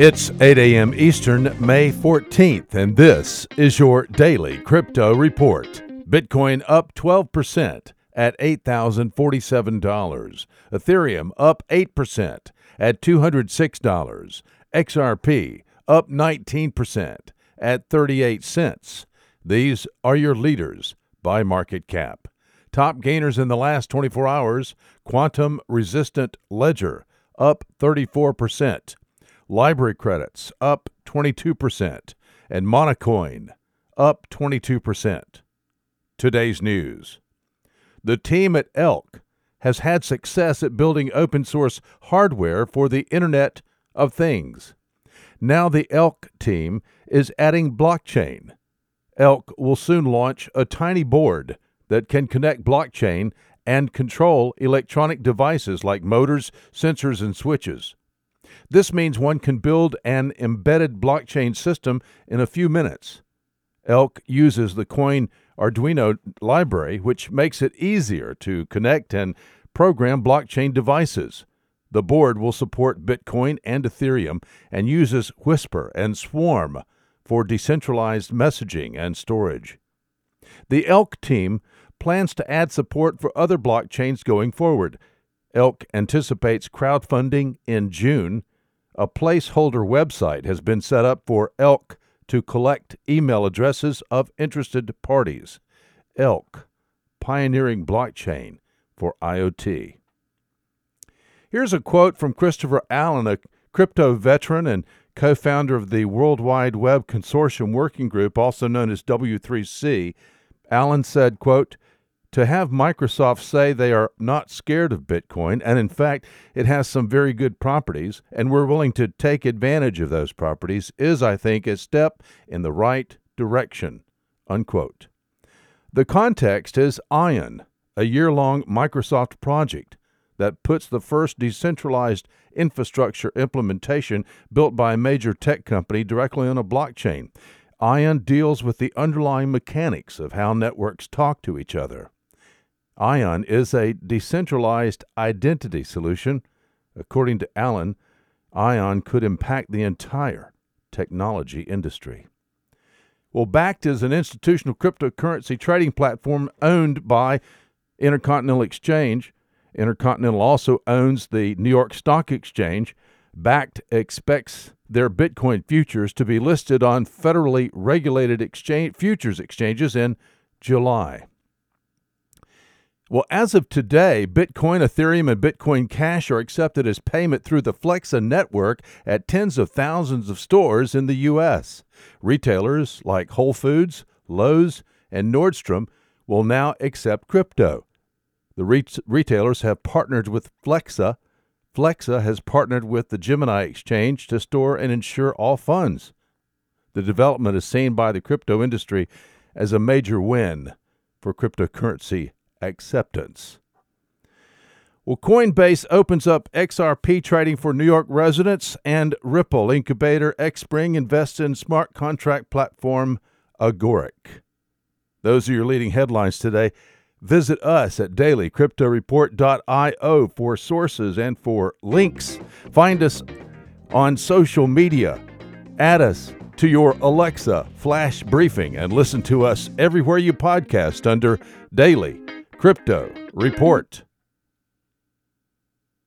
It's 8 a.m. Eastern, May 14th, and this is your daily crypto report. Bitcoin up 12% at $8,047. Ethereum up 8% at $206. XRP up 19% at 38 cents. These are your leaders by market cap. Top gainers in the last 24 hours Quantum Resistant Ledger up 34%, LBRY Credits up 22%, and Monocoin up 22%. Today's news The team at Elk has had success at building open source hardware for the Internet of Things. Now the Elk team is adding blockchain. Elk will soon launch a tiny board that can connect blockchain and control electronic devices like motors, sensors, and switches. This means one can build an embedded blockchain system in a few minutes. Elk uses the Coin Arduino library, which makes it easier to connect and program blockchain devices. The board will support Bitcoin and Ethereum and uses Whisper and Swarm for decentralized messaging and storage. The Elk team plans to add support for other blockchains going forward. Elk anticipates crowdfunding in June. A placeholder website has been set up for Elk to collect email addresses of interested parties. Elk, pioneering blockchain for IoT. Here's a quote from Christopher Allen, a crypto veteran and co founder of the World Wide Web Consortium Working Group, also known as W3C. Allen said, quote, to have Microsoft say they are not scared of Bitcoin, and in fact, it has some very good properties, and we're willing to take advantage of those properties, is, I think, a step in the right direction. Unquote. The context is Ion, a year long Microsoft project that puts the first decentralized infrastructure implementation built by a major tech company directly on a blockchain. Ion deals with the underlying mechanics of how networks talk to each other. Ion is a decentralized identity solution. According to Allen, Ion could impact the entire technology industry. Well, Bakkt is an institutional cryptocurrency trading platform owned by Intercontinental Exchange. Intercontinental also owns the New York Stock Exchange. Bakkt expects their Bitcoin futures to be listed on federally regulated exchange, futures exchanges in July. Well, as of today, Bitcoin, Ethereum, and Bitcoin Cash are accepted as payment through the Flexa network at tens of thousands of stores in the U.S. Retailers like Whole Foods, Lowe's, and Nordstrom will now accept crypto. The re- retailers have partnered with Flexa. Flexa has partnered with the Gemini Exchange to store and insure all funds. The development is seen by the crypto industry as a major win for cryptocurrency acceptance. Well, Coinbase opens up XRP trading for New York residents, and Ripple incubator Xpring invests in smart contract platform Agoric. Those are your leading headlines today. Visit us at dailycryptoreport.io for sources and for links. Find us on social media. Add us to your Alexa flash briefing and listen to us everywhere you podcast under Daily Crypto Report.